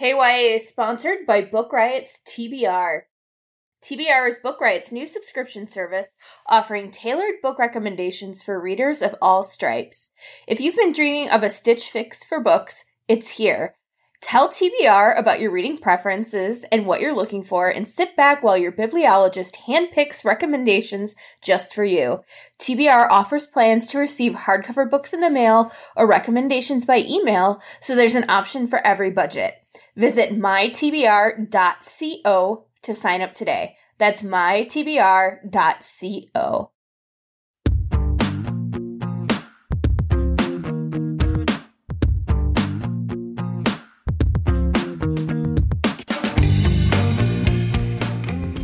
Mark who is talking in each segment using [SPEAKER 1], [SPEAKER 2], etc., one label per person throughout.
[SPEAKER 1] Hey YA is sponsored by Book Riot's TBR. TBR is Book Riot's new subscription service offering tailored book recommendations for readers of all stripes. If you've been dreaming of a stitch fix for books, it's here. Tell TBR about your reading preferences and what you're looking for, and sit back while your bibliologist handpicks recommendations just for you. TBR offers plans to receive hardcover books in the mail or recommendations by email, so there's an option for every budget. Visit mytbr.co to sign up today. That's mytbr.co.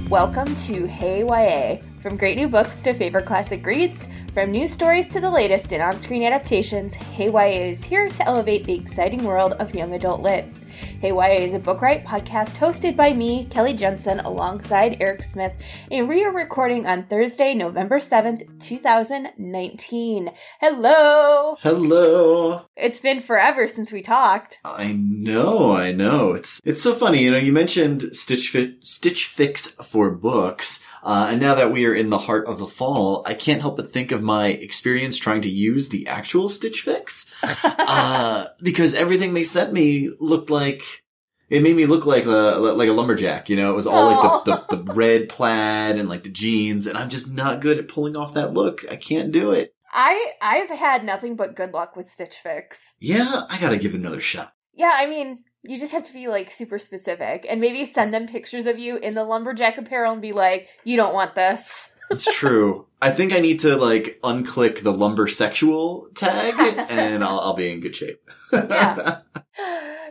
[SPEAKER 1] Welcome to Hey YA. From great new books to favorite classic reads, from news stories to the latest in on screen adaptations, Hey YA is here to elevate the exciting world of young adult lit. Hey YA is a Book Riot podcast hosted by me, Kelly Jensen, alongside Eric Smith, and we are recording on Thursday, November 7th, 2019. Hello!
[SPEAKER 2] Hello.
[SPEAKER 1] It's been forever since we talked.
[SPEAKER 2] I know, I know. It's it's so funny. You know, you mentioned Stitch Fit, Stitch Fix for books, uh, and now that we are in the heart of the fall, I can't help but think of my experience trying to use the actual Stitch Fix, uh, because everything they sent me looked like. It made me look like a like a lumberjack, you know. It was all like the, the, the red plaid and like the jeans, and I'm just not good at pulling off that look. I can't do it.
[SPEAKER 1] I I've had nothing but good luck with Stitch Fix.
[SPEAKER 2] Yeah, I gotta give it another shot.
[SPEAKER 1] Yeah, I mean, you just have to be like super specific and maybe send them pictures of you in the lumberjack apparel and be like, you don't want this.
[SPEAKER 2] It's true. I think I need to like unclick the lumber sexual tag and I'll, I'll be in good shape.
[SPEAKER 1] Yeah.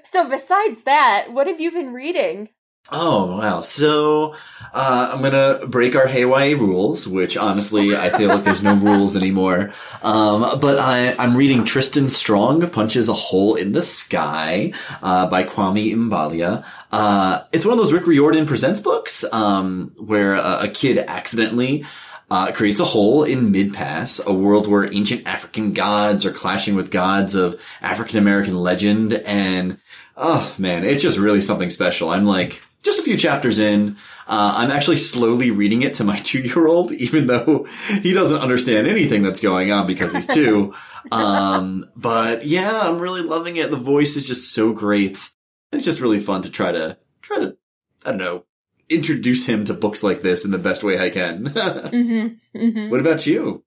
[SPEAKER 1] So besides that, what have you been reading?
[SPEAKER 2] Oh wow! So uh, I'm gonna break our Hey YA rules, which honestly I feel like there's no rules anymore. Um, but I, I'm reading Tristan Strong punches a hole in the sky uh, by Kwame Mbalia. Uh, it's one of those Rick Riordan presents books um, where a, a kid accidentally uh, creates a hole in Mid-Pass, a world where ancient African gods are clashing with gods of African American legend, and oh man, it's just really something special. I'm like just a few chapters in. Uh, I'm actually slowly reading it to my two year old, even though he doesn't understand anything that's going on because he's two. um, but yeah, I'm really loving it. The voice is just so great. It's just really fun to try to, try to, I don't know, introduce him to books like this in the best way I can.
[SPEAKER 1] Mm-hmm. Mm-hmm.
[SPEAKER 2] what about you?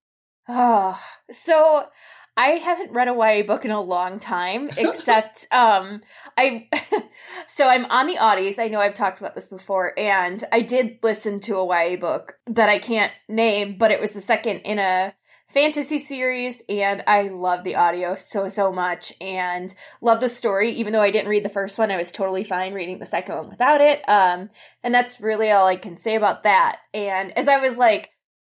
[SPEAKER 1] Oh, so I haven't read a YA book in a long time, except um I so I'm on the Audis. I know I've talked about this before, and I did listen to a YA book that I can't name, but it was the second in a fantasy series, and I love the audio so so much and love the story. Even though I didn't read the first one, I was totally fine reading the second one without it. Um, and that's really all I can say about that. And as I was like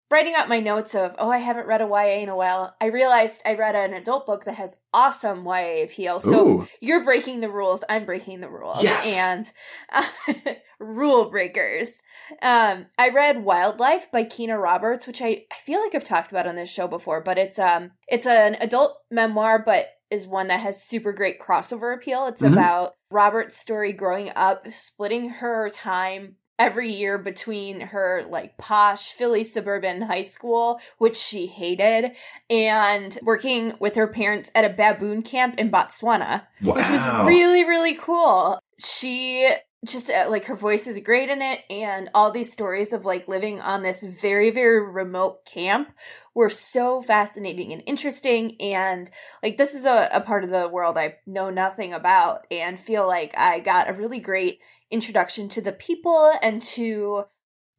[SPEAKER 1] writing out my notes of, oh, I haven't read a YA in a while, I realized I read an adult book that has awesome YA appeal. So
[SPEAKER 2] Ooh.
[SPEAKER 1] you're breaking the rules, I'm breaking the rules.
[SPEAKER 2] Yes.
[SPEAKER 1] And uh, rule breakers. Um, I read Wildlife by Keena Roberts, which I, I feel like I've talked about on this show before, but it's um it's an adult memoir, but is one that has super great crossover appeal. It's
[SPEAKER 2] Mhm.
[SPEAKER 1] about Robert's story growing up, splitting her time every year between her like posh Philly suburban high school, which she hated, and working with her parents at a baboon camp in Botswana,
[SPEAKER 2] Wow.
[SPEAKER 1] which was really, really cool. She just uh, like her voice is great in it, and all these stories of like living on this very, very remote camp were so fascinating and interesting. And like, this is a, a part of the world I know nothing about, and feel like I got a really great introduction to the people and to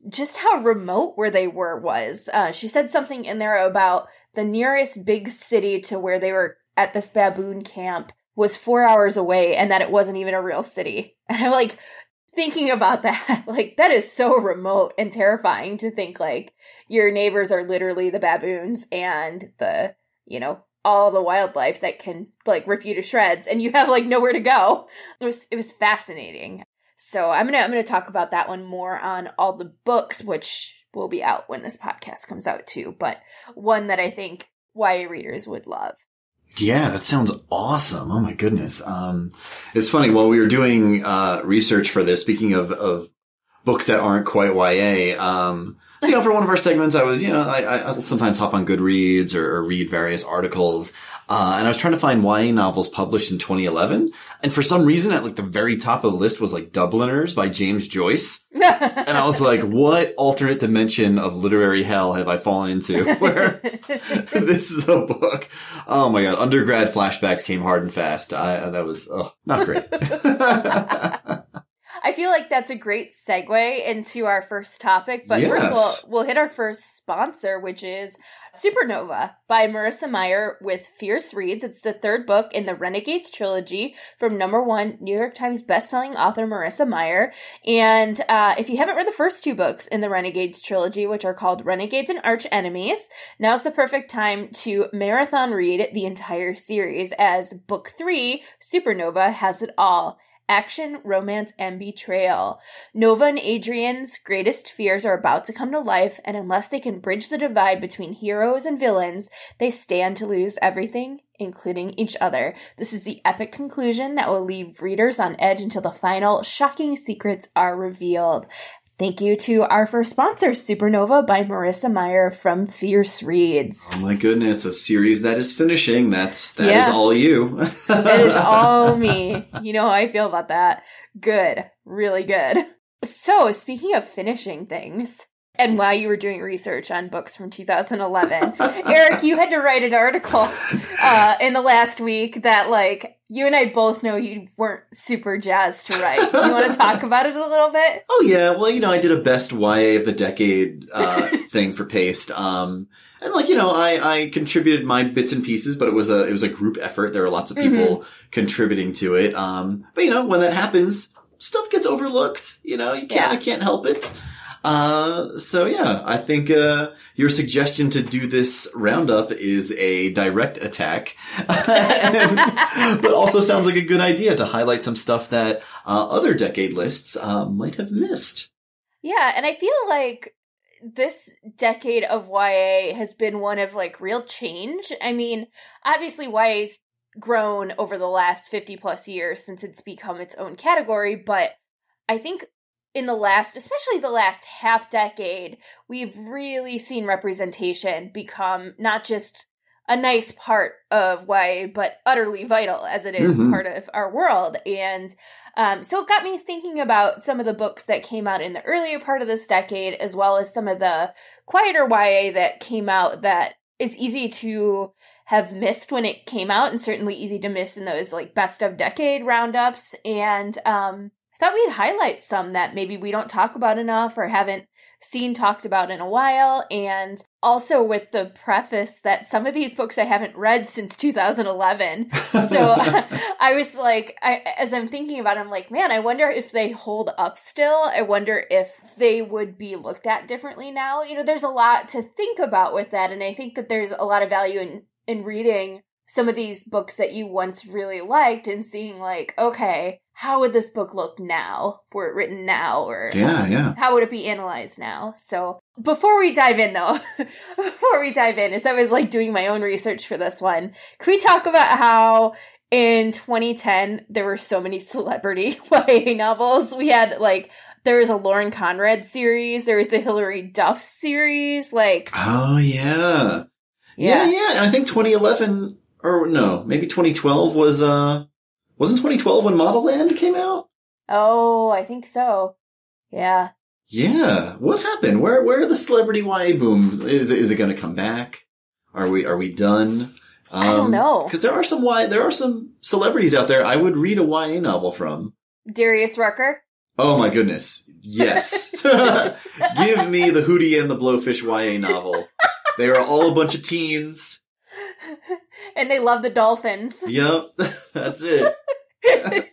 [SPEAKER 1] just how remote where they were was. Uh, she said something in there about the nearest big city to where they were at this baboon camp was four hours away and that it wasn't even a real city. And I'm like thinking about that, like that is so remote and terrifying to think like your neighbors are literally the baboons and the, you know, all the wildlife that can like rip you to shreds and you have like nowhere to go. It was it was fascinating. So I'm gonna I'm gonna talk about that one more on all the books, which will be out when this podcast comes out too. But one that I think YA readers would love.
[SPEAKER 2] Yeah, that sounds awesome. Oh my goodness. Um, it's funny while we were doing uh, research for this. Speaking of of books that aren't quite YA, um, so, you know, for one of our segments, I was, you know, I, I sometimes hop on Goodreads or, or read various articles. Uh, and I was trying to find YA novels published in 2011. And for some reason, at like the very top of the list was like Dubliners by James Joyce. and I was like, what alternate dimension of literary hell have I fallen into where this is a book? Oh my God. Undergrad flashbacks came hard and fast. I, that was, oh, not great.
[SPEAKER 1] I feel like that's a great segue into our first topic. But
[SPEAKER 2] Yes.
[SPEAKER 1] first of all, we'll hit our first sponsor, which is Supernova by Marissa Meyer with Fierce Reads. It's the third book in the Renegades trilogy from number one New York Times bestselling author Marissa Meyer. And uh, if you haven't read the first two books in the Renegades trilogy, which are called Renegades and Archenemies, now's the perfect time to marathon read the entire series as book three, Supernova, has it all action, romance, and betrayal. Nova and Adrian's greatest fears are about to come to life, and unless they can bridge the divide between heroes and villains, they stand to lose everything, including each other. This is the epic conclusion that will leave readers on edge until the final shocking secrets are revealed. Thank you to our first sponsor, Supernova by Marissa Meyer from Fierce Reads.
[SPEAKER 2] oh my goodness. A series that is finishing. That's, that is
[SPEAKER 1] Yeah.
[SPEAKER 2] all you.
[SPEAKER 1] That is all me. You know how I feel about that. Good. Really good. So, speaking of finishing things, and while you were doing research on books from 2011, Eric, you had to write an article uh, in the last week that, like, you and I both know you weren't super jazzed to write. Do you want to talk about it a little bit?
[SPEAKER 2] Oh yeah, well you know I did a best YA of the decade uh, thing for Paste, um, and like you know I, I contributed my bits and pieces, but it was a it was a group effort. There were lots of people contributing to it. Um, but you know when that happens, stuff gets overlooked. You know you can't
[SPEAKER 1] Yeah.
[SPEAKER 2] I can't help it. Uh, so yeah, I think uh, your suggestion to do this roundup is a direct attack, but also sounds like a good idea to highlight some stuff that uh, other decade lists uh, might have missed.
[SPEAKER 1] Yeah, and I feel like this decade of YA has been one of like real change. I mean, obviously YA's grown over the last 50 plus years since it's become its own category, but I think in the last, especially the last half decade, we've really seen representation become not just a nice part of YA, but utterly vital as it is
[SPEAKER 2] Mhm.
[SPEAKER 1] part of our world. And um, so it got me thinking about some of the books that came out in the earlier part of this decade, as well as some of the quieter YA that came out that is easy to have missed when it came out, and certainly easy to miss in those like best of decade roundups. And um, thought we'd highlight some that maybe we don't talk about enough or haven't seen talked about in a while and also with the preface that some of these books I haven't read since 2011 so I was like, I, as I'm thinking about it, I'm like, man, I wonder if they hold up still. I wonder if they would be looked at differently now. You know, there's a lot to think about with that. And I think that there's a lot of value in, in reading some of these books that you once really liked and seeing like, okay, how would this book look now? Were it written now or
[SPEAKER 2] Yeah, yeah.
[SPEAKER 1] how would it be analyzed now? So before we dive in though, before we dive in, as I was like doing my own research for this one, can we talk about how in 2010 there were so many celebrity YA novels? We had like there was a Lauren Conrad series, there was a Hilary Duff series, like
[SPEAKER 2] Oh yeah. Yeah, yeah. And I think 2011 or no, maybe 2012 was uh wasn't 2012 when Modelland came out?
[SPEAKER 1] oh, I think so. Yeah.
[SPEAKER 2] Yeah. What happened? Where where are the celebrity YA boom? Is is it going to come back? Are we are we done? Um,
[SPEAKER 1] I don't know.
[SPEAKER 2] Because there are some y there are some celebrities out there I would read a YA novel from.
[SPEAKER 1] Darius Rucker.
[SPEAKER 2] Oh my goodness. Yes. Give me the Hootie and the Blowfish YA novel. They are all a bunch of teens.
[SPEAKER 1] and they love the dolphins.
[SPEAKER 2] Yep, that's it.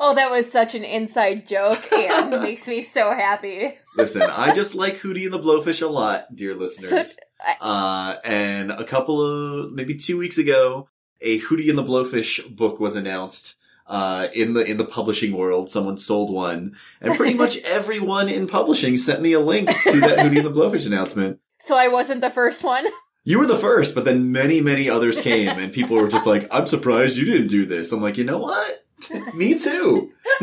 [SPEAKER 1] oh, that was such an inside joke and makes me so happy.
[SPEAKER 2] Listen, I just like Hootie and the Blowfish a lot, dear listeners. Uh, and a couple of, maybe two weeks ago, a Hootie and the Blowfish book was announced. Uh, in the, in the publishing world, someone sold one, and pretty much everyone in publishing sent me a link to that Hootie and the Blowfish announcement.
[SPEAKER 1] So I wasn't the first one.
[SPEAKER 2] You were the first, but then many, many others came, and people were just like, I'm surprised you didn't do this. I'm like, you know what? me too.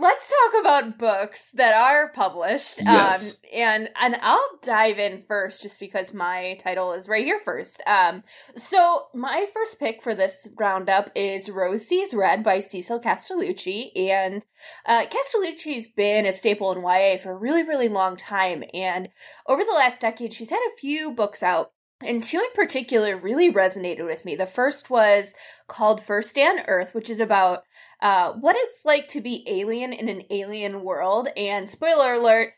[SPEAKER 1] let's talk about books that are published.
[SPEAKER 2] Yes.
[SPEAKER 1] Um, and and I'll dive in first just because my title is right here first. Um, so my first pick for this roundup is Rose Sees Red by Cecil Castellucci. And uh, Castellucci's been a staple in YA for a really, really long time. And over the last decade, she's had a few books out. And two in particular really resonated with me. The first was called First Day on Earth, which is about uh, what it's like to be alien in an alien world. And spoiler alert,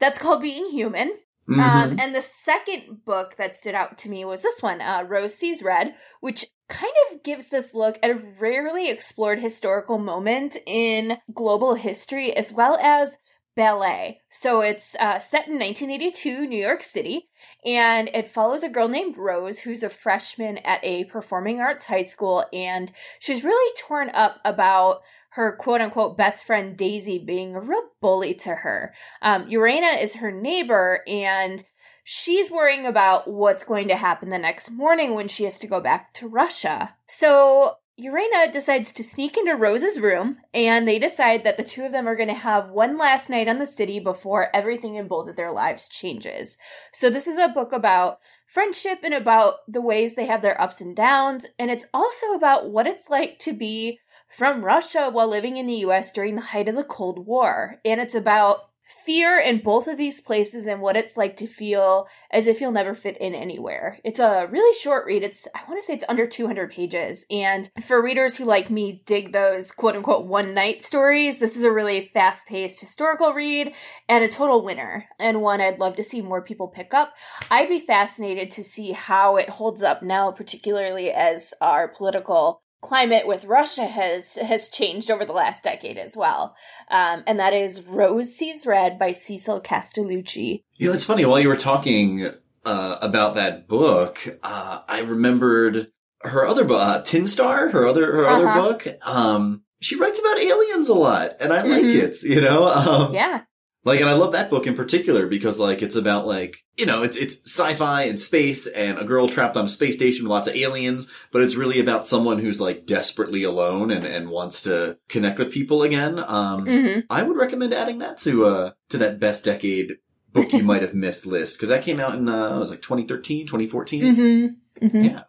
[SPEAKER 1] that's called being human.
[SPEAKER 2] Mhm.
[SPEAKER 1] Um, and the second book that stood out to me was this one, uh, Rose Sees Red, which kind of gives this look at a rarely explored historical moment in global history as well as ballet. So it's uh, set in 1982 New York City, and it follows a girl named Rose who's a freshman at a performing arts high school, and she's really torn up about her quote unquote best friend Daisy being a real bully to her. Um, Yrena is her neighbor, and she's worrying about what's going to happen the next morning when she has to go back to Russia. So Yrena decides to sneak into Rose's room, and they decide that the two of them are going to have one last night on the city before everything in both of their lives changes. So, this is a book about friendship and about the ways they have their ups and downs, and it's also about what it's like to be from Russia while living in the US during the height of the Cold War. And it's about fear in both of these places and what it's like to feel as if you'll never fit in anywhere. It's a really short read. It's, I want to say it's under 200 pages. And for readers who like me dig those quote unquote one night stories, this is a really fast paced historical read and a total winner and one I'd love to see more people pick up. I'd be fascinated to see how it holds up now, particularly as our political climate with Russia has has changed over the last decade as well. Um, and that is Rose Sees Red by Cecil Castellucci.
[SPEAKER 2] You know, it's funny. While you were talking uh, about that book, uh, I remembered her other book, uh, Tin Star, her other her other
[SPEAKER 1] Uh-huh.
[SPEAKER 2] book. Um, she writes about aliens a lot, and I like
[SPEAKER 1] Mhm.
[SPEAKER 2] it. You know, um,
[SPEAKER 1] Yeah.
[SPEAKER 2] Like, and I love that book in particular because, like, it's about like you know, it's it's sci-fi and space, and a girl trapped on a space station with lots of aliens, but it's really about someone who's like desperately alone and and wants to connect with people again. Um,
[SPEAKER 1] hmm
[SPEAKER 2] I would recommend adding that to uh to that best decade book you might have missed list because that came out in uh it was like 2013 2014
[SPEAKER 1] hmm hmm
[SPEAKER 2] Yeah.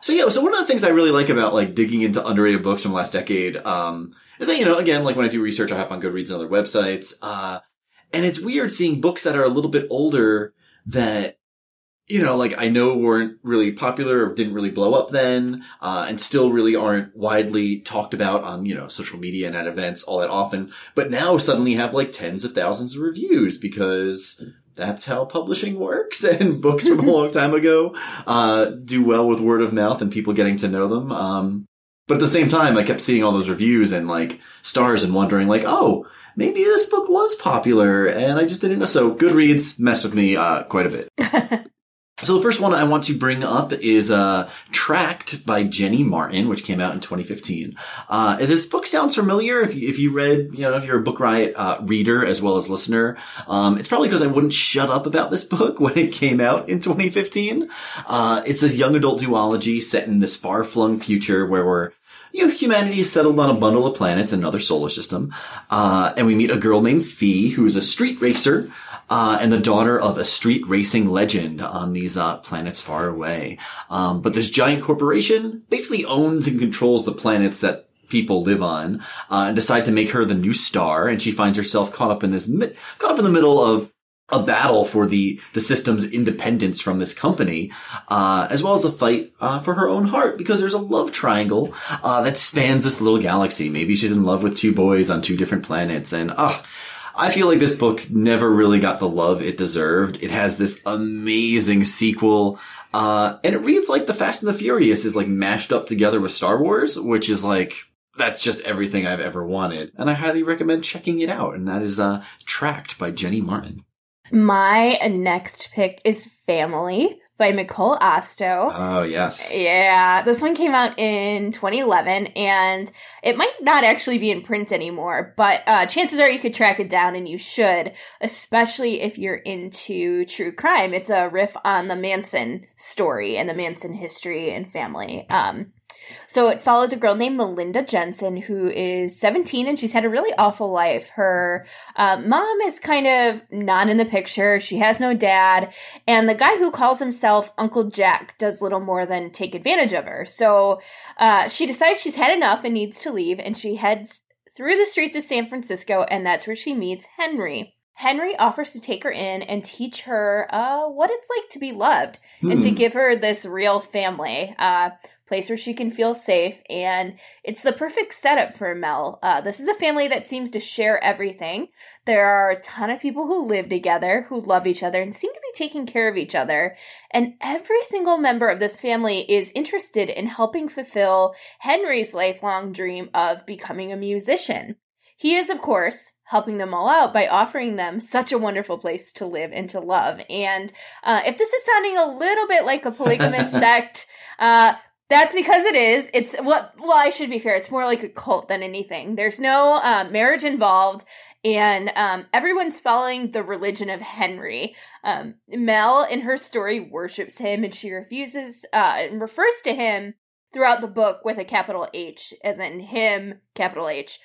[SPEAKER 2] so yeah so one of the things i really like about like digging into underrated books from the last decade um is that you know again like when i do research i hop on goodreads and other websites. Uh and it's weird seeing books that are a little bit older that you know, like I know weren't really popular or didn't really blow up then, uh, and still really aren't widely talked about on, you know, social media and at events all that often, but now suddenly have like tens of thousands of reviews because that's how publishing works and books from a long time ago, uh, do well with word of mouth and people getting to know them. Um, but at the same time, I kept seeing all those reviews and like stars and wondering like, oh, maybe this book was popular and I just didn't know. So Goodreads messed with me, uh, quite a bit. So the first one I want to bring up is uh, Tracked by Jenny Martin, which came out in 2015. Uh, this book sounds familiar if you, if you read, you know, if you're a Book Riot uh, reader as well as listener. Um, it's probably because I wouldn't shut up about this book when it came out in 2015. Uh, it's this young adult duology set in this far-flung future where we're you know, humanity is settled on a bundle of planets in another solar system. Uh, and we meet a girl named Fee, who's a street racer, uh, and the daughter of a street racing legend on these, uh, planets far away. Um, but this giant corporation basically owns and controls the planets that people live on, uh, and decide to make her the new star. And she finds herself caught up in this, mi- caught up in the middle of a battle for the the system's independence from this company, uh, as well as a fight uh, for her own heart because there's a love triangle uh, that spans this little galaxy. Maybe she's in love with two boys on two different planets, and uh, I feel like this book never really got the love it deserved. It has this amazing sequel, uh, and it reads like The Fast and the Furious is like mashed up together with Star Wars, which is like, that's just everything I've ever wanted. And I highly recommend checking it out. And that is, uh, Tracked by Jenny Martin.
[SPEAKER 1] My next pick is Family by Micol Ostow.
[SPEAKER 2] Oh, yes.
[SPEAKER 1] Yeah, this one came out in 2011 and it might not actually be in print anymore, but uh, chances are you could track it down and you should, especially if you're into true crime. It's a riff on the Manson story and the Manson history and family. Um, so it follows a girl named Melinda Jensen who is 17 and she's had a really awful life. Her uh, mom is kind of not in the picture. She has no dad. And the guy who calls himself Uncle Jack does little more than take advantage of her. So uh, she decides she's had enough and needs to leave. And she heads through the streets of San Francisco and that's where she meets Henry. Henry offers to take her in and teach her uh, what it's like to be loved hmm. and to hmm. give her this real family. Uh, place where she can feel safe. And it's the perfect setup for Mel. Uh, this is a family that seems to share everything. There are a ton of people who live together, who love each other, and seem to be taking care of each other. And every single member of this family is interested in helping fulfill Henry's lifelong dream of becoming a musician. He is, of course, helping them all out by offering them such a wonderful place to live and to love. And uh, if this is sounding a little bit like a polygamous sect, uh, that's because it is. It's what. Well, I should be fair. It's more like a cult than anything. There's no uh, marriage involved, and um, everyone's following the religion of Henry. Um, Mel, in her story, worships him, and she refuses uh, and refers to him throughout the book with a capital H, as in him, capital H.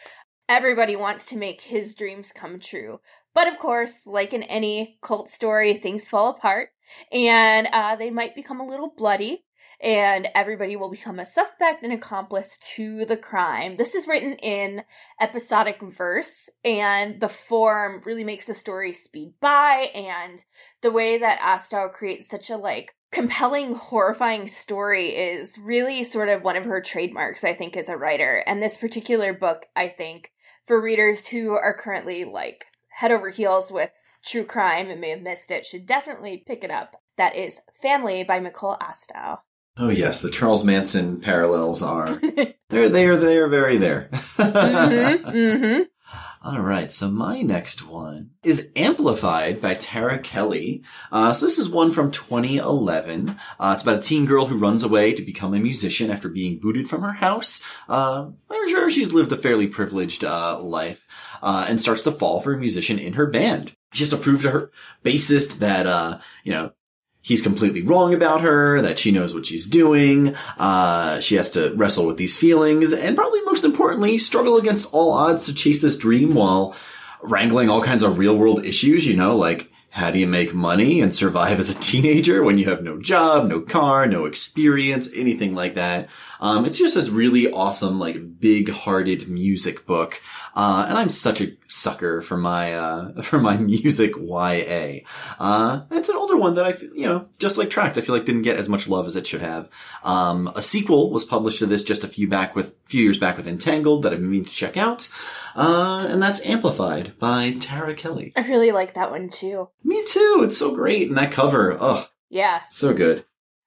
[SPEAKER 1] Everybody wants to make his dreams come true. But of course, like in any cult story, things fall apart and uh, they might become a little bloody and everybody will become a suspect and accomplice to the crime. This is written in episodic verse, and the form really makes the story speed by, and the way that Ostow creates such a like compelling, horrifying story is really sort of one of her trademarks, I think, as a writer. And this particular book, I think, for readers who are currently like head over heels with true crime and may have missed it, should definitely pick it up. That is Family by Micol Ostow.
[SPEAKER 2] Oh yes, the Charles Manson parallels are they're they are they are very there. mm-hmm, mm-hmm. All right, so my next one is Amplified by Tara Kelly. Uh, so this is one from 2011. Uh, it's about a teen girl who runs away to become a musician after being booted from her house. Uh, I'm sure she's lived a fairly privileged uh, life uh, and starts to fall for a musician in her band. She has to prove to her bassist that, uh, you know, he's completely wrong about her, that she knows what she's doing. Uh, she has to wrestle with these feelings and probably most importantly, struggle against all odds to chase this dream while wrangling all kinds of real world issues, you know, like how do you make money and survive as a teenager when you have no job, no car, no experience, anything like that? Um, it's just this really awesome, like big hearted music book. Uh, and I'm such a sucker for my, uh, for my music YA. Uh, it's an older one that I, you know, just like Tracked, I feel like didn't get as much love as it should have. Um, a sequel was published to this just a few back with, few years back with Entangled that I've been meaning to check out. Uh, and that's Amplified by Tara Kelly.
[SPEAKER 1] I really like that one too.
[SPEAKER 2] Me too. It's so great. And that cover, oh.
[SPEAKER 1] Yeah.
[SPEAKER 2] So good.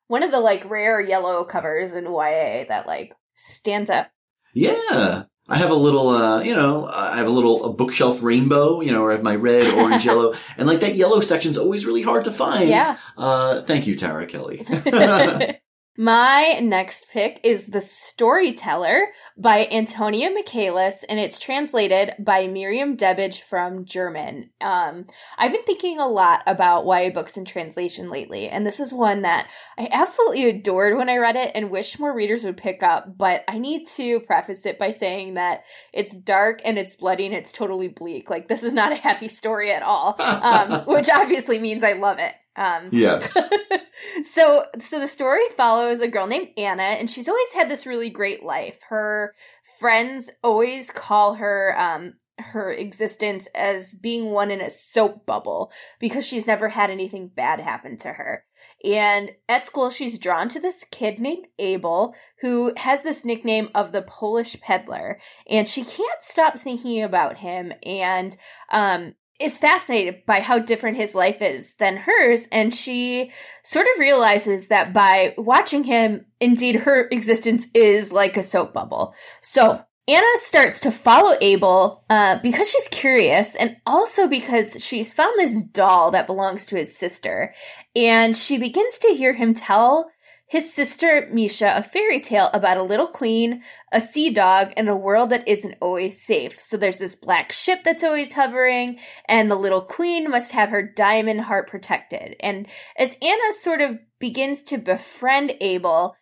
[SPEAKER 1] One of the like rare yellow covers in YA that like stands up.
[SPEAKER 2] Yeah. I have a little, uh, you know, I have a little a bookshelf rainbow, you know, where I have my red, orange, yellow, and like that yellow section's always really hard to find.
[SPEAKER 1] Yeah.
[SPEAKER 2] Uh, thank you, Tara Kelly.
[SPEAKER 1] My next pick is The Storyteller by Antonia Michaelis, and it's translated by Miriam Debbage from German. Um, I've been thinking a lot about YA books in translation lately, and this is one that I absolutely adored when I read it and wish more readers would pick up, but I need to preface it by saying that it's dark and it's bloody and it's totally bleak. Like, this is not a happy story at all, um, which obviously means I love it.
[SPEAKER 2] Um, yes.
[SPEAKER 1] so, so the story follows a girl named Anna, and she's always had this really great life. Her friends always call her um, her existence as being one in a soap bubble because she's never had anything bad happen to her. And at school, she's drawn to this kid named Abel who has this nickname of the Polish peddler. And she can't stop thinking about him and um, is fascinated by how different his life is than hers. And she sort of realizes that by watching him, indeed, her existence is like a soap bubble. So Anna starts to follow Abel uh, because she's curious and also because she's found this doll that belongs to his sister. And she begins to hear him tell his sister Misha a fairy tale about a little queen, a sea dog, and a world that isn't always safe. So there's this black ship that's always hovering, and the little queen must have her diamond heart protected. And as Anna sort of begins to befriend Abel,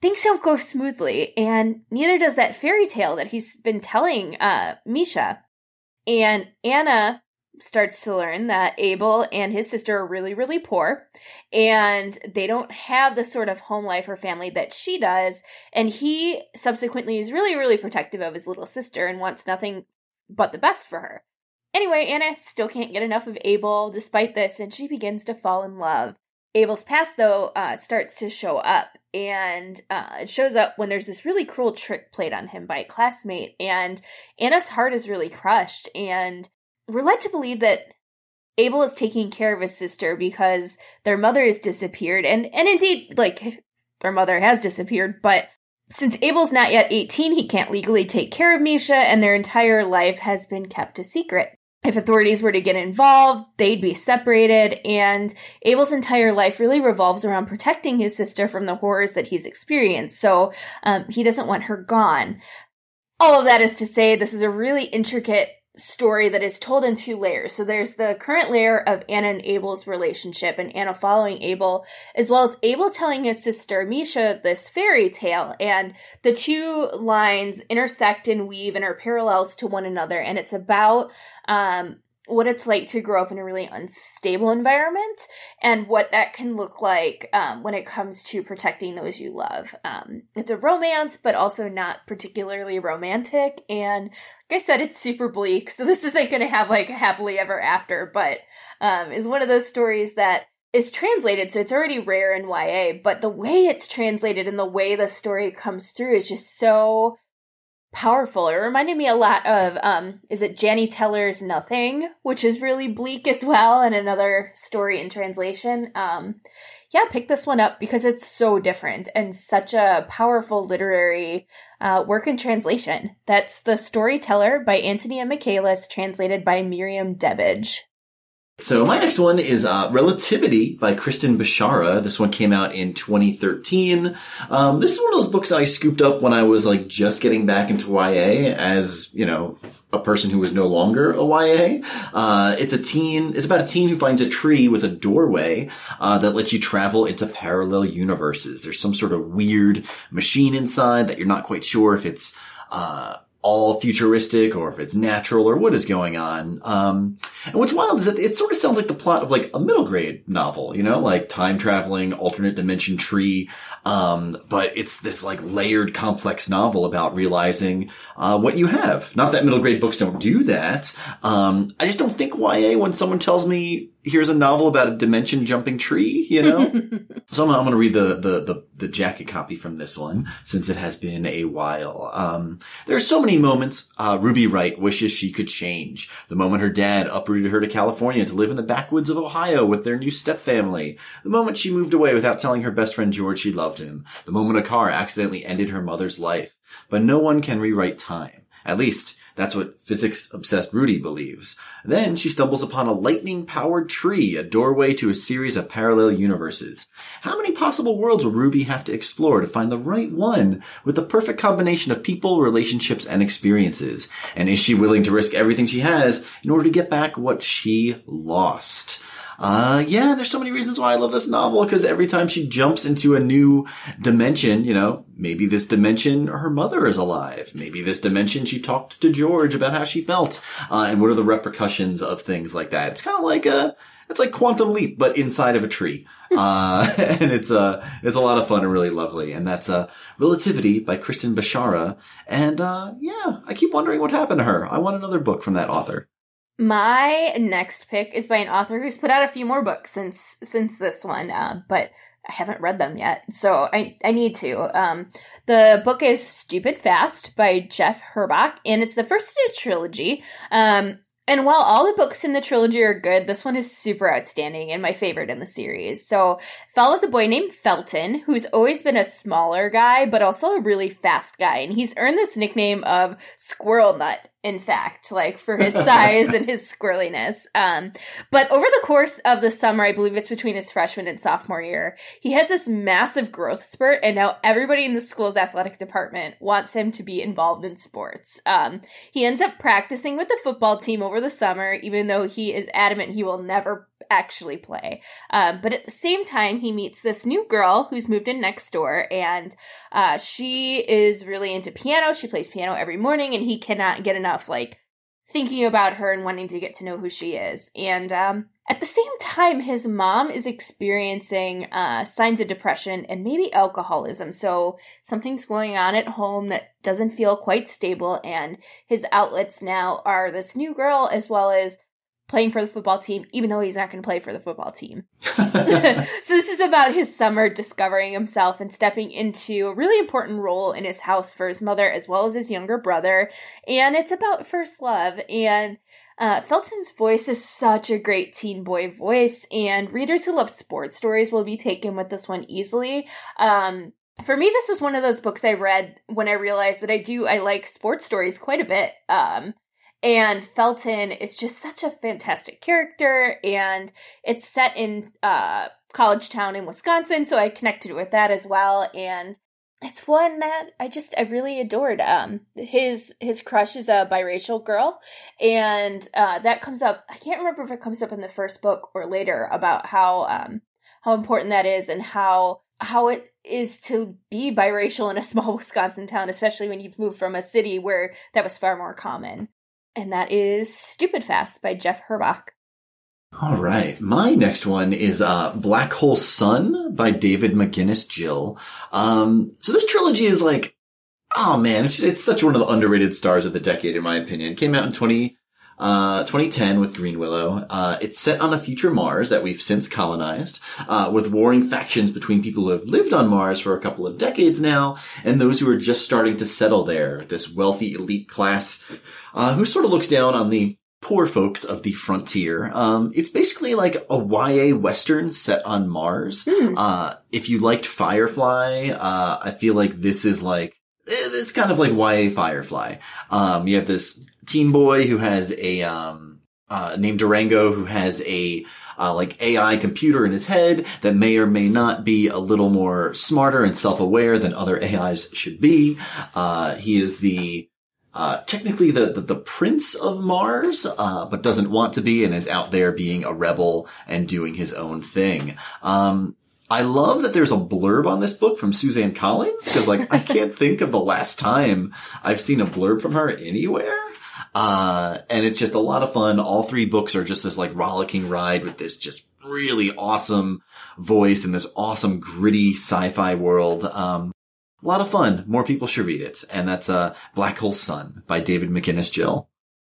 [SPEAKER 1] things don't go smoothly, and neither does that fairy tale that he's been telling uh, Misha. And Anna starts to learn that Abel and his sister are really, really poor, and they don't have the sort of home life or family that she does. And he subsequently is really, really protective of his little sister and wants nothing but the best for her. Anyway, Anna still can't get enough of Abel despite this, and she begins to fall in love. Abel's past, though, uh, starts to show up, and uh, it shows up when there's this really cruel trick played on him by a classmate, and Anna's heart is really crushed, and we're led to believe that Abel is taking care of his sister because their mother has disappeared, and and indeed, like their mother has disappeared, but since Abel's not yet 18, he can't legally take care of Misha, and their entire life has been kept a secret if authorities were to get involved, they'd be separated. And Abel's entire life really revolves around protecting his sister from the horrors that he's experienced. So um, he doesn't want her gone. All of that is to say, this is a really intricate story that is told in two layers. So there's the current layer of Anna and Abel's relationship and Anna following Abel, as well as Abel telling his sister Misha this fairy tale. And the two lines intersect and weave and are parallels to one another. And it's about um, what it's like to grow up in a really unstable environment and what that can look like um, when it comes to protecting those you love. Um, it's a romance, but also not particularly romantic. And like I said, it's super bleak. So this isn't going to have like a happily ever after, but um, is one of those stories that is translated, so it's already rare in YA, but the way it's translated and the way the story comes through is just so powerful. It reminded me a lot of um is it Janne Teller's Nothing, which is really bleak as well and another story in translation. Um yeah, pick this one up because it's so different and such a powerful literary uh, work in translation. That's The Storyteller by Antonia Michaelis, translated by Miriam Debbage.
[SPEAKER 2] So my next one is uh, Relativity by Cristin Bishara. This one came out in 2013. Um, this is one of those books that I scooped up when I was like just getting back into YA as, you know, a person who was no longer a YA. Uh, it's a teen, it's about a teen who finds a tree with a doorway, uh, that lets you travel into parallel universes. There's some sort of weird machine inside that you're not quite sure if it's, uh, all futuristic or if it's natural or what is going on. Um, and what's wild is that it sort of sounds like the plot of like a middle grade novel, you know, like time traveling, alternate dimension tree. Um, but it's this like layered complex novel about realizing, uh, what you have. Not that middle grade books don't do that. Um, I just don't think YA when someone tells me here's a novel about a dimension jumping tree, you know? so I'm, I'm, gonna read the, the, the, the, jacket copy from this one, since it has been a while. Um, there are so many moments, uh, Ruby Wright wishes she could change. The moment her dad uprooted her to California to live in the backwoods of Ohio with their new stepfamily. The moment she moved away without telling her best friend George she loved him. The moment a car accidentally ended her mother's life. But no one can rewrite time. At least, that's what physics obsessed Rudy believes. Then she stumbles upon a lightning powered tree, a doorway to a series of parallel universes. How many possible worlds will Ruby have to explore to find the right one with the perfect combination of people, relationships, and experiences? And is she willing to risk everything she has in order to get back what she lost? Uh, yeah, there's so many reasons why I love this novel because every time she jumps into a new dimension, you know, maybe this dimension her mother is alive. Maybe this dimension she talked to George about how she felt, uh, and what are the repercussions of things like that. It's kind of like a, it's like Quantum Leap, but inside of a tree. uh, and it's uh, it's a lot of fun and really lovely. And that's uh, Relativity by Cristin Bishara. And uh, yeah, I keep wondering what happened to her. I want another book from that author.
[SPEAKER 1] My next pick is by an author who's put out a few more books since since this one, uh, but I haven't read them yet, so I I need to. Um, the book is Stupid Fast by Geoff Herbach, and it's the first in a trilogy. Um, and while all the books in the trilogy are good, this one is super outstanding and my favorite in the series. So, follows a boy named Felton, who's always been a smaller guy, but also a really fast guy. And he's earned this nickname of Squirrel Nut in fact, like for his size and his squirreliness. Um, but over the course of the summer, I believe it's between his freshman and sophomore year, he has this massive growth spurt, and now everybody in the school's athletic department wants him to be involved in sports. Um, he ends up practicing with the football team over the summer, even though he is adamant he will never actually play. Um, but at the same time, he meets this new girl who's moved in next door, and uh, she is really into piano. She plays piano every morning, and he cannot get enough like thinking about her and wanting to get to know who she is. And um, at the same time, his mom is experiencing uh, signs of depression and maybe alcoholism. So something's going on at home that doesn't feel quite stable. And his outlets now are this new girl as well as playing for the football team, even though he's not going to play for the football team. so this is about his summer discovering himself and stepping into a really important role in his house for his mother as well as his younger brother. And it's about first love. And uh, Felton's voice is such a great teen boy voice, and readers who love sports stories will be taken with this one easily. Um, for me, this is one of those books I read when I realized that I do I like sports stories quite a bit. Um, and Felton is just such a fantastic character, and it's set in uh, college town in Wisconsin, so I connected with that as well. And it's one that I just I really adored. Um, his his crush is a biracial girl, and uh, that comes up. I can't remember if it comes up in the first book or later about how um how important that is and how how it is to be biracial in a small Wisconsin town, especially when you've moved from a city where that was far more common and that is Stupid Fast by Geoff Herbach.
[SPEAKER 2] All right. My next one is uh, Black Hole Sun by David Macinnis Gill. Um, so this trilogy is like, oh man, it's, it's such one of the underrated stars of the decade, in my opinion. It came out in 20, uh, 2010 with Greenwillow. Uh, it's set on a future Mars that we've since colonized, uh, with warring factions between people who have lived on Mars for a couple of decades now and those who are just starting to settle there. This wealthy elite class, uh, who sort of looks down on the poor folks of the frontier. Um, it's basically like a YA western set on Mars. Mm. Uh, if you liked Firefly, uh, I feel like this is like, it's kind of like YA Firefly. Um, you have this teen boy who has a um uh, named Durango who has a uh, like AI computer in his head that may or may not be a little more smarter and self-aware than other AIs should be. Uh, he is the uh, technically the, the, the prince of Mars, uh, but doesn't want to be and is out there being a rebel and doing his own thing. Um, I love that there's a blurb on this book from Suzanne Collins because like I can't think of the last time I've seen a blurb from her anywhere. Uh, and it's just a lot of fun. All three books are just this like rollicking ride with this just really awesome voice and this awesome gritty sci-fi world. Um, a lot of fun. More people should read it. And that's, uh, Black Hole Sun by David Macinnis Gill.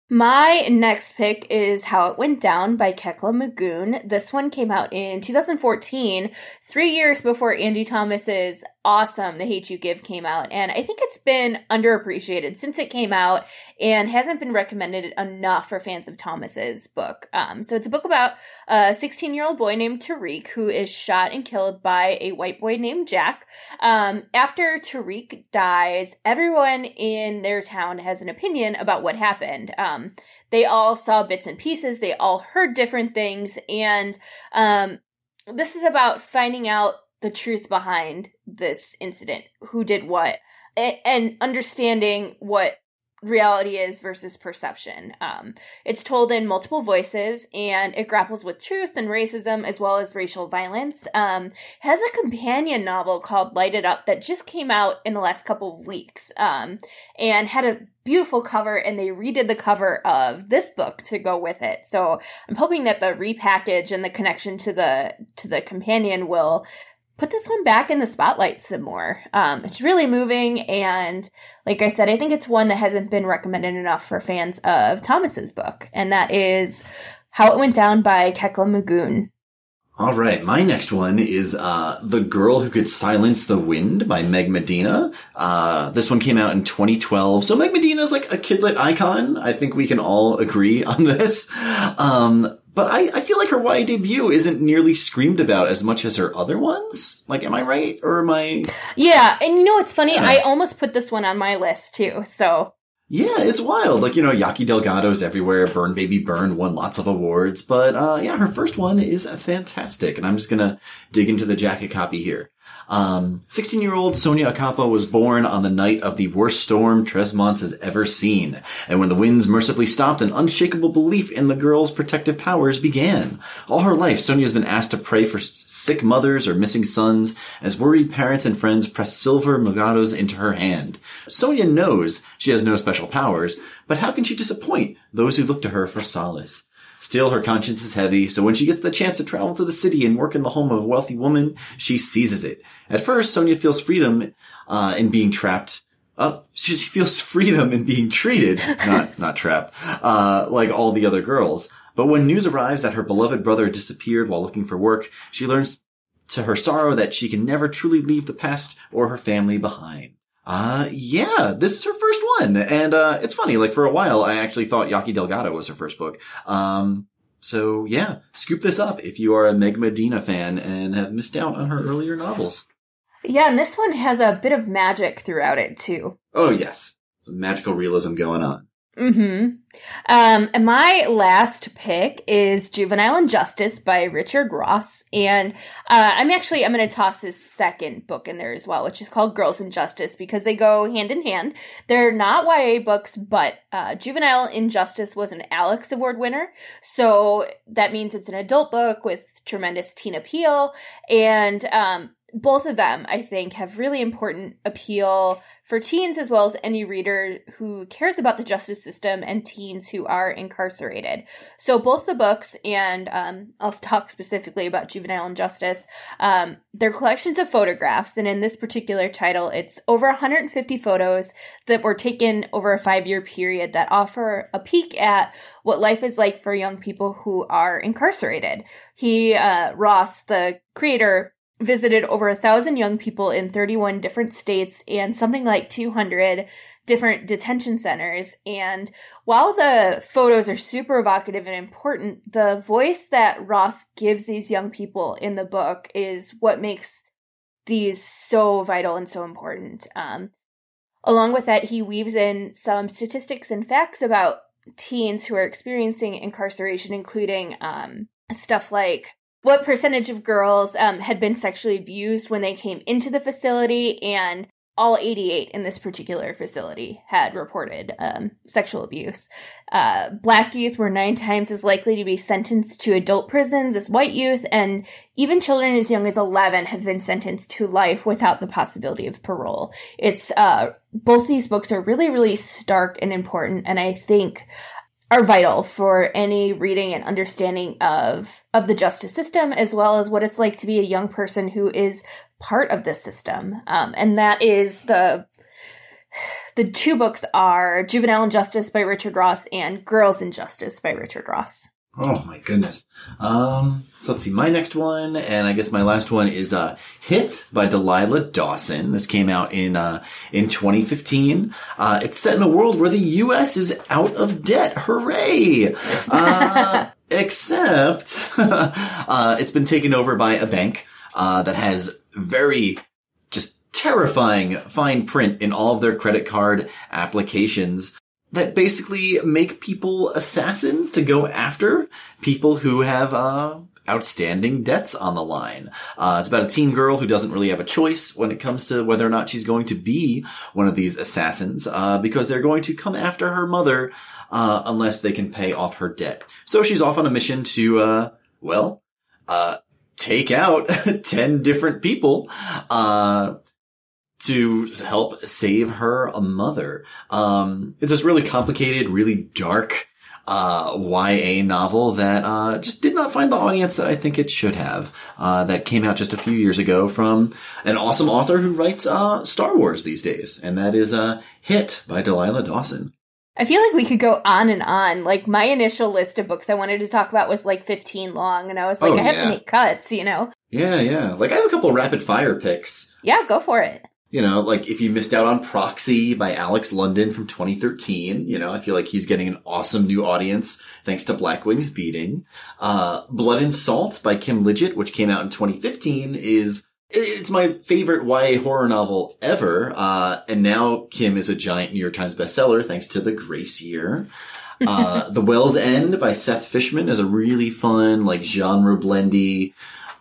[SPEAKER 1] My next pick is How It Went Down by Kekla Magoon. This one came out in 2014, three years before Angie Thomas's awesome The Hate You Give came out. And I think it's been underappreciated since it came out and hasn't been recommended enough for fans of Thomas's book. Um, so it's a book about a 16 year old boy named Tariq who is shot and killed by a white boy named Jack. Um, after Tariq dies, everyone in their town has an opinion about what happened. Um, they all saw bits and pieces, they all heard different things, and um, this is about finding out the truth behind this incident, who did what, and understanding what reality is versus perception. Um, it's told in multiple voices and it grapples with truth and racism as well as racial violence. Um, has a companion novel called Light It Up that just came out in the last couple of weeks um, and had a beautiful cover and they redid the cover of this book to go with it. So I'm hoping that the repackage and the connection to the to the companion will put this one back in the spotlight some more. Um, it's really moving, and like I said, I think it's one that hasn't been recommended enough for fans of Thomas's book, and that is How It Went Down by Kekla Magoon.
[SPEAKER 2] All right, my next one is uh, "The Girl Who Could Silence the Wind" by Meg Medina. Uh, this one came out in 2012, so Meg Medina is like a kidlit icon. I think we can all agree on this. Um, but I, I feel like her YA debut isn't nearly screamed about as much as her other ones. Like, am I right or am I?
[SPEAKER 1] Yeah, and you know what's funny? Yeah. I almost put this one on my list too. So
[SPEAKER 2] yeah, it's wild. Like, you know, Yaqui Delgado's everywhere. Burn Baby Burn won lots of awards. But, uh, yeah, her first one is fantastic. And I'm just gonna dig into the jacket copy here. Um, 16 year old Sonia Ocampo was born on the night of the worst storm Tresmonts has ever seen. And when the winds mercifully stopped, an unshakable belief in the girl's protective powers began. All her life, Sonia's been asked to pray for sick mothers or missing sons as worried parents and friends press silver milagros into her hand. Sonia knows she has no special powers, but how can she disappoint those who look to her for solace? Still, her conscience is heavy, so when she gets the chance to travel to the city and work in the home of a wealthy woman, she seizes it. At first, Sonia feels freedom uh, in being trapped. Uh, she feels freedom in being treated, not not trapped, uh, like all the other girls. But when news arrives that her beloved brother disappeared while looking for work, she learns to her sorrow that she can never truly leave the past or her family behind. Uh, yeah, this is her first one. And, uh, it's funny, like for a while, I actually thought Yaqui Delgado was her first book. Um, so yeah, scoop this up if you are a Meg Medina fan and have missed out on her earlier novels.
[SPEAKER 1] Yeah, and this one has a bit of magic throughout it too.
[SPEAKER 2] Oh yes. Some magical realism going on.
[SPEAKER 1] Hmm. Um, and my last pick is Juvenile Injustice by Richard Ross, and uh, I'm actually I'm going to toss his second book in there as well, which is called Girls Injustice because they go hand in hand. They're not YA books, but uh, Juvenile Injustice was an Alex Award winner, so that means it's an adult book with tremendous teen appeal, and um, both of them, I think, have really important appeal for teens as well as any reader who cares about the justice system and teens who are incarcerated. So both the books, and um, I'll talk specifically about juvenile injustice, um, they're collections of photographs. And in this particular title, it's over 150 photos that were taken over a five year period that offer a peek at what life is like for young people who are incarcerated. He, uh, Ross, the creator, visited over a thousand young people in 31 different states and something like 200 different detention centers. And while the photos are super evocative and important, the voice that Ross gives these young people in the book is what makes these so vital and so important. Um, along with that, he weaves in some statistics and facts about teens who are experiencing incarceration, including um, stuff like what percentage of girls um, had been sexually abused when they came into the facility, and all 88 in this particular facility had reported um, sexual abuse. Uh, black youth were nine times as likely to be sentenced to adult prisons as white youth, and even children as young as 11 have been sentenced to life without the possibility of parole. It's uh, both these books are really, really stark and important, and I think are vital for any reading and understanding of of the justice system as well as what it's like to be a young person who is part of this system. Um, and that is the the two books are juvenile injustice by richard ross and girls injustice by richard ross
[SPEAKER 2] Oh my goodness. Um, so let's see. My next one, and I guess my last one is uh, "Hit" by Delilah Dawson. This came out in uh, in 2015. Uh, it's set in a world where the U.S. is out of debt. Hooray! Uh, except uh, it's been taken over by a bank uh, that has very just terrifying fine print in all of their credit card applications that basically make people assassins to go after people who have uh, outstanding debts on the line. Uh, it's about a teen girl who doesn't really have a choice when it comes to whether or not she's going to be one of these assassins, uh, because they're going to come after her mother uh, unless they can pay off her debt. So she's off on a mission to, uh, well, uh, take out 10 different people, uh, to help save her a mother. Um, it's this really complicated, really dark, uh, YA novel that uh, just did not find the audience that I think it should have. Uh, that came out just a few years ago from an awesome author who writes uh, Star Wars these days, and that is uh, Hit by Delilah Dawson.
[SPEAKER 1] I feel like we could go on and on. Like my initial list of books I wanted to talk about was like 15 long, and I was like,
[SPEAKER 2] Oh,
[SPEAKER 1] I have
[SPEAKER 2] yeah.
[SPEAKER 1] to make cuts, you know?
[SPEAKER 2] Yeah, yeah. Like I have a couple rapid fire picks.
[SPEAKER 1] Yeah, go for it.
[SPEAKER 2] You know, like if you missed out on Proxy by Alex London from 2013, you know, I feel like he's getting an awesome new audience thanks to Black Wings Beating. Uh, Blood and Salt by Kim Liggett, which came out in 2015 is it's my favorite YA horror novel ever. Uh, and now Kim is a giant New York Times bestseller thanks to the Grace Year. Uh, The Well's End by Seth Fishman is a really fun, like genre blendy,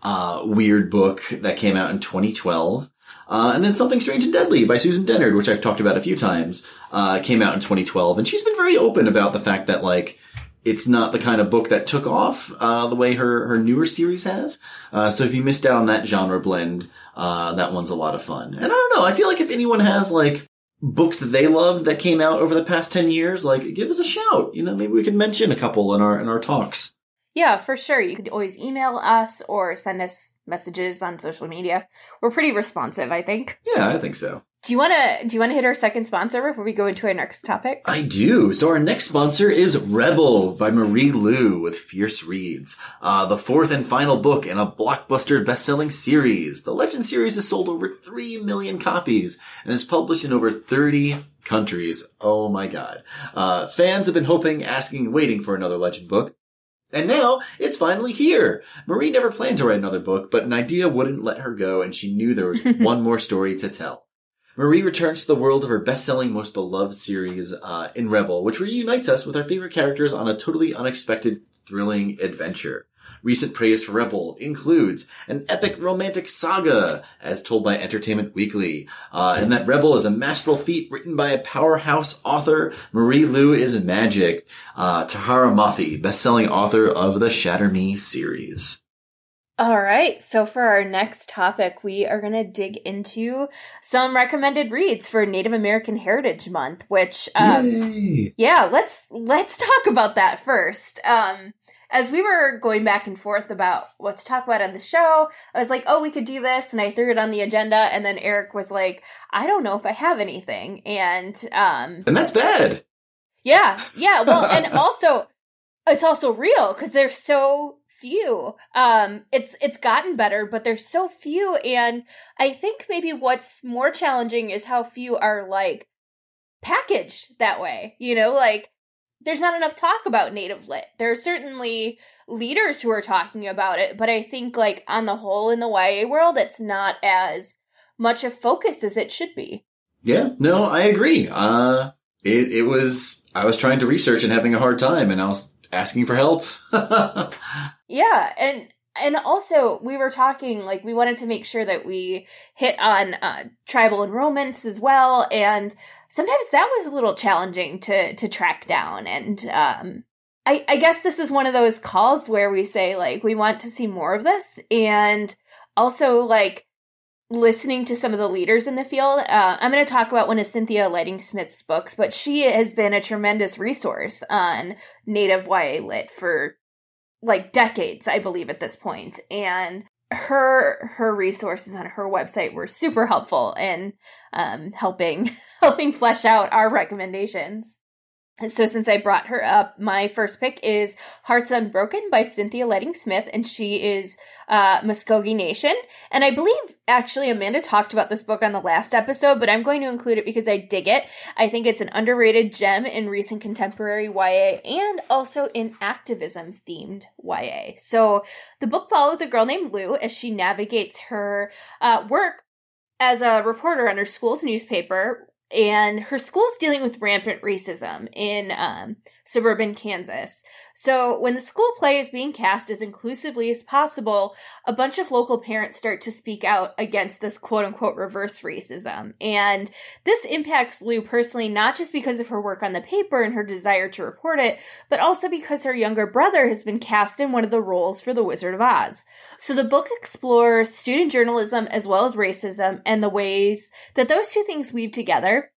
[SPEAKER 2] uh, weird book that came out in 2012. Uh, and then Something Strange and Deadly by Susan Dennard, which I've talked about a few times, uh, came out in 2012. And she's been very open about the fact that, like, it's not the kind of book that took off, uh, the way her, her newer series has. Uh, so if you missed out on that genre blend, uh, that one's a lot of fun. And I don't know, I feel like if anyone has, like, books that they loved that came out over the past 10 years, like, give us a shout. You know, maybe we can mention a couple in our, in our talks.
[SPEAKER 1] Yeah, for sure. You could always email us or send us messages on social media. We're pretty responsive, I think.
[SPEAKER 2] Yeah, I think so.
[SPEAKER 1] Do you want to do you want to hit our second sponsor before we go into our next topic?
[SPEAKER 2] I do. So our next sponsor is Rebel by Marie Lu with Fierce Reads. Uh, the fourth and final book in a blockbuster best-selling series. The Legend series has sold over 3 million copies and is published in over 30 countries. Oh my god. Uh, fans have been hoping, asking, waiting for another Legend book. And now it's finally here. Marie never planned to write another book, but an idea wouldn't let her go and she knew there was one more story to tell. Marie returns to the world of her best-selling, most beloved series uh, in Rebel, which reunites us with our favorite characters on a totally unexpected, thrilling adventure. Recent praise for Rebel includes an epic romantic saga, as told by Entertainment Weekly, uh, and that Rebel is a masterful feat written by a powerhouse author. Marie Lu is magic. Uh, Tahereh Mafi, best-selling author of the Shatter Me series.
[SPEAKER 1] All right. So for our next topic, we are going to dig into some recommended reads for Native American Heritage Month, which um
[SPEAKER 2] Yay!
[SPEAKER 1] yeah, let's let's talk about that first. Um as we were going back and forth about what to talk about on the show, I was like, "Oh, we could do this," and I threw it on the agenda, and then Eric was like, "I don't know if I have anything," and um,
[SPEAKER 2] And that's bad.
[SPEAKER 1] yeah, yeah. Well, and also, it's also real because there's so few. Um, it's it's gotten better, but there's so few, and I think maybe what's more challenging is how few are like packaged that way. You know, like there's not enough talk about native lit. There are certainly leaders who are talking about it, but I think like on the whole in the YA world, it's not as much a focus as it should be.
[SPEAKER 2] Yeah, no, I agree. Uh, it, it was, I was trying to research and having a hard time and I was asking for help.
[SPEAKER 1] Yeah, and and also we were talking like we wanted to make sure that we hit on uh, tribal enrollments as well, and sometimes that was a little challenging to to track down. And um, I I guess this is one of those calls where we say like we want to see more of this, and also like listening to some of the leaders in the field. Uh, I'm going to talk about one of Cynthia Leitich Smith's books, but she has been a tremendous resource on native YA lit for like decades, I believe, at this. And her her resources on her website were super helpful in um, helping helping flesh out our recommendations. So since I brought her up, my first pick is Hearts Unbroken by Cynthia Leitich Smith, and she is uh, Muskogee Nation. And I believe actually Amanda talked about this book on the last episode, but I'm going to include it because I dig it. I think it's an underrated gem in recent contemporary YA and also in activism themed YA. So the book follows a girl named Lou as she navigates her uh, work as a reporter on her school's newspaper and her school's dealing with rampant racism in um, suburban Kansas. So, when the school play is being cast as inclusively as possible, a bunch of local parents start to speak out against this quote unquote reverse racism. And this impacts Lou personally, not just because of her work on the paper and her desire to report it, but also because her younger brother has been cast in one of the roles for The Wizard of Oz. So, the book explores student journalism as well as racism and the ways that those two things weave together.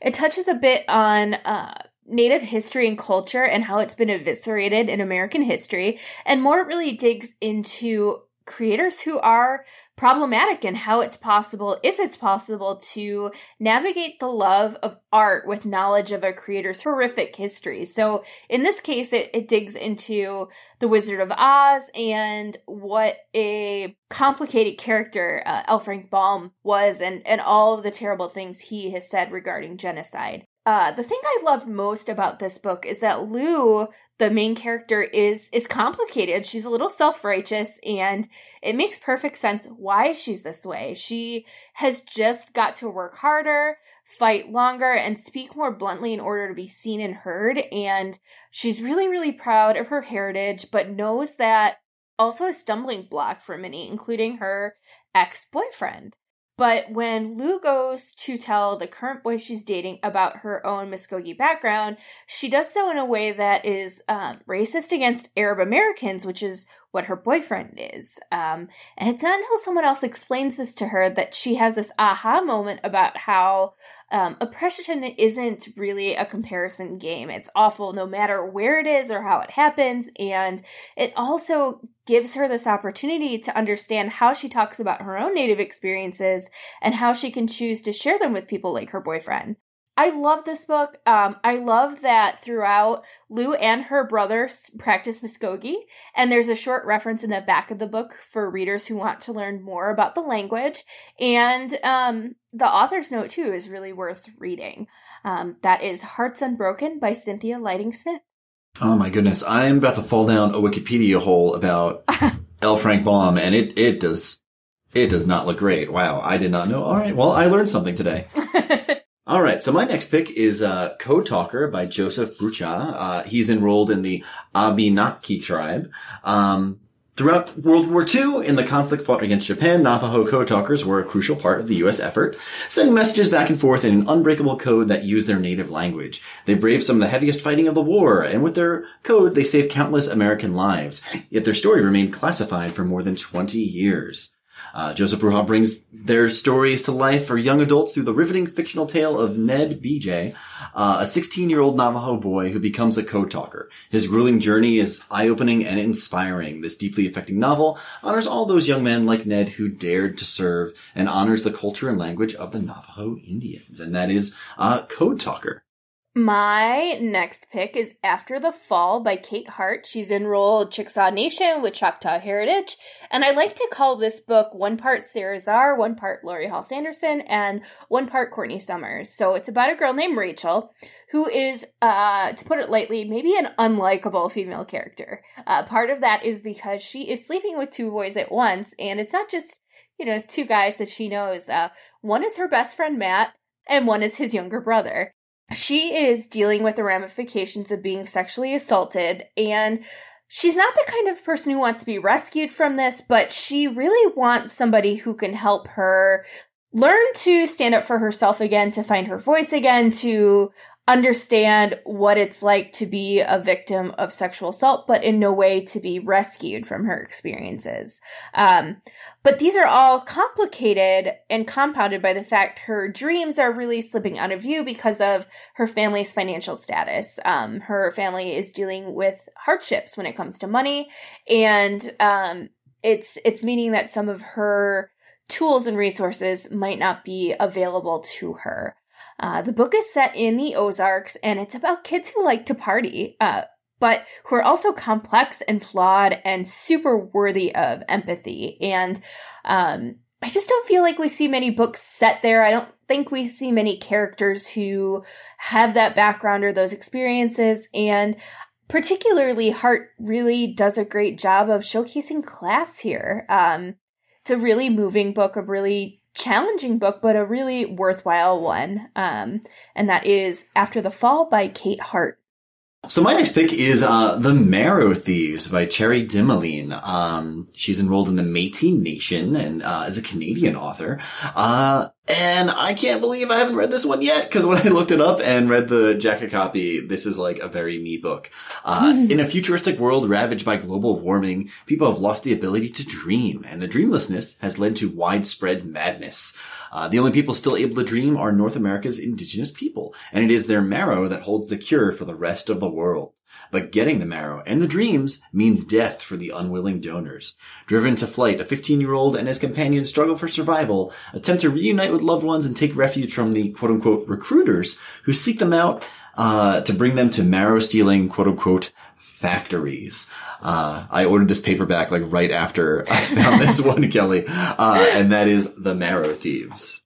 [SPEAKER 1] It touches a bit on uh, Native history and culture and how it's been eviscerated in American history. And more really digs into creators who are problematic and how it's possible, if it's possible, to navigate the love of art with knowledge of a creator's horrific history. So in this case, it, it digs into The Wizard of Oz and what a complicated character uh, L. Frank Baum was and, and all of the terrible things he has said regarding genocide. Uh, the thing I loved most about this book is that Lou the main character is is complicated. She's a little self-righteous and it makes perfect sense why she's this way. She has just got to work harder, fight longer and speak more bluntly in order to be seen and heard and she's really really proud of her heritage but knows that also a stumbling block for many including her ex-boyfriend. But when Lou goes to tell the current boy she's dating about her own Muskogee background, she does so in a way that is um, racist against Arab Americans, which is what her boyfriend is. Um, and it's not until someone else explains this to her that she has this aha moment about how um, oppression isn't really a comparison game. It's awful no matter where it is or how it happens. And it also gives her this opportunity to understand how she talks about her own native experiences and how she can choose to share them with people like her boyfriend. I love this book. Um, I love that throughout Lou and her brother practice Muskogee, and there's a short reference in the back of the book for readers who want to learn more about the language. And um, the author's note too is really worth reading. Um, that is Hearts Unbroken by Cynthia Leitich Smith.
[SPEAKER 2] Oh my goodness, I'm about to fall down a Wikipedia hole about L. Frank Baum, and it it does it does not look great. Wow, I did not know. All right, well, I learned something today. All right, so my next pick is uh, Code Talker by Joseph Bruchac. Uh, he's enrolled in the Abenaki tribe. Um, throughout World War II, in the conflict fought against Japan, Navajo code talkers were a crucial part of the U.S. effort, sending messages back and forth in an unbreakable code that used their native language. They braved some of the heaviest fighting of the war, and with their code, they saved countless American lives. Yet their story remained classified for more than 20 years. Uh, Joseph Bruchac brings their stories to life for young adults through the riveting fictional tale of Ned Begay, uh, a 16-year-old Navajo boy who becomes a code talker. His grueling journey is eye-opening and inspiring. This deeply affecting novel honors all those young men like Ned who dared to serve and honors the culture and language of the Navajo Indians. And that is uh, Code Talker.
[SPEAKER 1] My next pick is After the Fall by Kate Hart. She's enrolled Chickasaw Nation with Choctaw Heritage. And I like to call this book one part Sara Zarr, one part Laurie Halse Anderson, and one part Courtney Summers. So it's about a girl named Rachel who is, uh, to put it lightly, maybe an unlikable female character. Uh, part of that is because she is sleeping with two boys at once, and it's not just, you know, two guys that she knows. Uh, one is her best friend Matt, and one is his younger brother she is dealing with the ramifications of being sexually assaulted and she's not the kind of person who wants to be rescued from this, but she really wants somebody who can help her learn to stand up for herself again, to find her voice again, to understand what it's like to be a victim of sexual assault, but in no way to be rescued from her experiences. Um, but these are all complicated and compounded by the fact her dreams are really slipping out of view because of her family's financial status. Um, her family is dealing with hardships when it comes to money, and um, it's it's meaning that some of her tools and resources might not be available to her. Uh, the book is set in the Ozarks and it's about kids who like to party, uh, but who are also complex and flawed and super worthy of empathy. And um, I just don't feel like we see many books set there. I don't think we see many characters who have that background or those experiences. And particularly, Hart really does a great job of showcasing class here. Um, it's a really moving book, a really challenging book, but a really worthwhile one. Um, and that is After the Fall by Kate Hart.
[SPEAKER 2] So my next pick is uh, The Marrow Thieves by Cherie Dimaline. Um, she's enrolled in the Métis Nation and uh, is a Canadian author. Uh, And I can't believe I haven't read this one yet, because when I looked it up and read the jacket copy, this is like a very me book. Uh, in a futuristic world ravaged by global warming, people have lost the ability to dream, and the dreamlessness has led to widespread madness. Uh, the only people still able to dream are North America's indigenous people, and it is their marrow that holds the cure for the rest of the world. But getting the marrow and the dreams means death for the unwilling donors. Driven to flight, a 15-year-old and his companion struggle for survival, attempt to reunite with loved ones and take refuge from the quote-unquote recruiters who seek them out uh, to bring them to marrow-stealing quote-unquote factories. Uh, I ordered this paperback like right after I found this one, Kelly, uh, and that is The Marrow Thieves.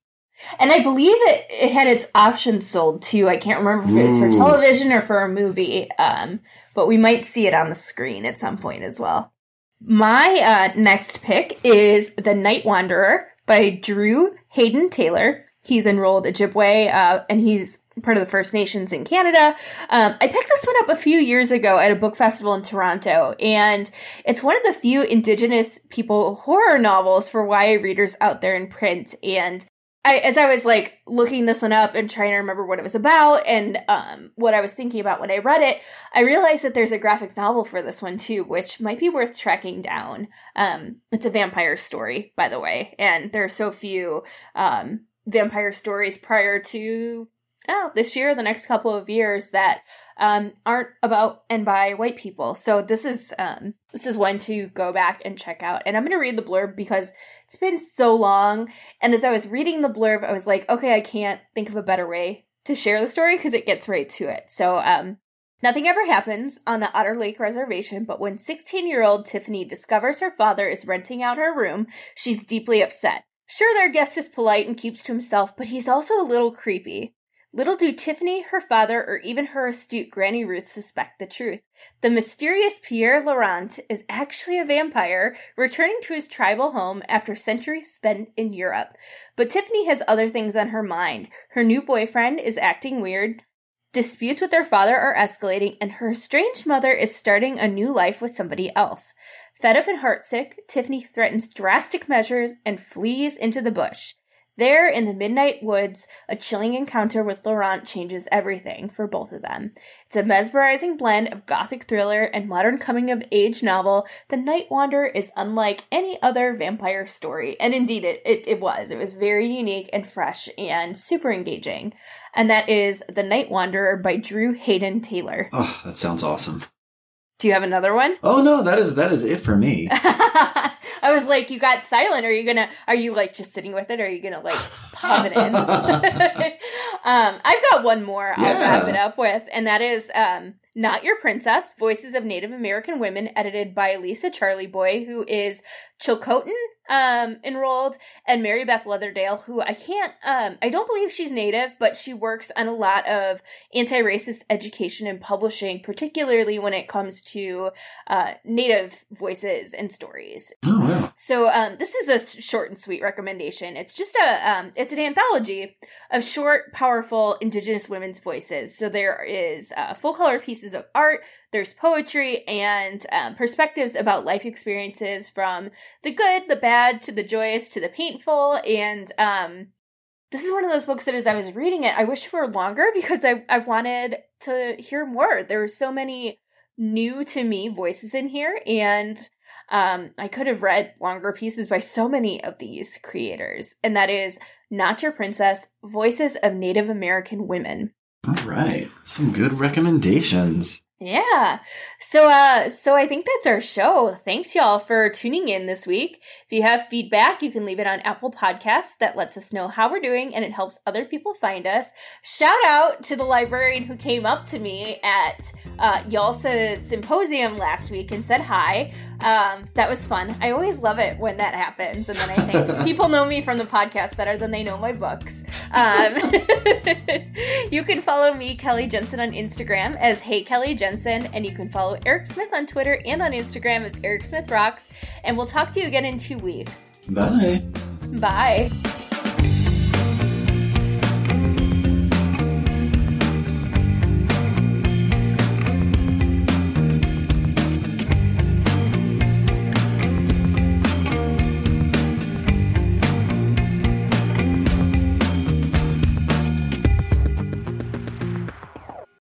[SPEAKER 1] And I believe it, it had its options sold too. I can't remember if it was for television or for a movie, um, but we might see it on the screen at some point as well. My uh, next pick is The Night Wanderer by Drew Hayden Taylor. He's enrolled Ojibwe, uh, and he's part of the First Nations in Canada. Um, I picked this one up a few years ago at a book festival in Toronto, and it's one of the few Indigenous people horror novels for YA readers out there in print. And I, as I was like looking this one up and trying to remember what it was about and um, what I was thinking about when I read it, I realized that there's a graphic novel for this one too, which might be worth tracking down. Um, it's a vampire story, by the way, and there are so few um, vampire stories prior to oh, this year, the next couple of years that um, aren't about and by white people. So this is um, this is one to go back and check out. And I'm going to read the blurb because it's been so long. And as I was reading the blurb, I was like, okay, I can't think of a better way to share the story because it gets right to it. So um, Nothing ever happens on the Otter Lake Reservation, but when 16 year old Tiffany discovers her father is renting out her room, she's deeply upset. Sure, their guest is polite and keeps to himself, but he's also a little creepy. Little do Tiffany, her father, or even her astute Granny Ruth suspect the truth. The mysterious Pierre Laurent is actually a vampire returning to his tribal home after centuries spent in Europe. But Tiffany has other things on her mind. Her new boyfriend is acting weird, disputes with her father are escalating, and her estranged mother is starting a new life with somebody else. Fed up and heartsick, Tiffany threatens drastic measures and flees into the bush. There, in the midnight woods, a chilling encounter with Laurent changes everything for both of them. It's a mesmerizing blend of gothic thriller and modern coming of age novel. The Night Wanderer is unlike any other vampire story. And indeed, it, it, it was. It was very unique and fresh and super engaging. And that is The Night Wanderer by Drew Hayden Taylor.
[SPEAKER 2] Oh, that sounds awesome.
[SPEAKER 1] Do you have another one?
[SPEAKER 2] Oh no, that is that is it for me.
[SPEAKER 1] I was like, you got silent. Are you gonna? Are you like just sitting with it? Or are you gonna like pop it in? um, I've got one more. I'll
[SPEAKER 2] Yeah.
[SPEAKER 1] wrap it up with, and that is um, "Not Your Princess: Voices of Native American Women," edited by Lisa Charleyboy, who is Chilcotin um, enrolled, and Mary Beth Leatherdale, who I can't. Um, I don't believe she's Native, but she works on a lot of anti-racist education and publishing, particularly when it comes to uh, Native voices and stories.
[SPEAKER 2] Oh wow.
[SPEAKER 1] So um, this is a short and sweet recommendation. It's just a um, it's an anthology of short, powerful Indigenous women's voices. So there is uh, full color pieces of art. There's poetry and um, perspectives about life experiences from the good, the bad, to the joyous, to the painful, and um, this is one of those books that as I was reading it, I wish it were longer because I, I wanted to hear more. There were so many new to me voices in here, and um, I could have read longer pieces by so many of these creators. And that is Not Your Princess Voices of Native American Women.
[SPEAKER 2] All right, some good recommendations.
[SPEAKER 1] Yeah. So uh so I think that's our show. Thanks y'all for tuning in this week. If you have feedback, you can leave it on Apple Podcasts. That lets us know how we're doing and it helps other people find us. Shout out to the librarian who came up to me at uh YALSA's symposium last week and said hi. Um that was fun. I always love it when that happens and then I think people know me from the podcast better than they know my books. Um you can follow me Kelly Jensen on Instagram as Hey Kelly Jensen and you can follow Eric Smith on Twitter and on Instagram as Eric Smith Rocks and we'll talk to you again in 2 weeks.
[SPEAKER 2] Bye.
[SPEAKER 1] Bye.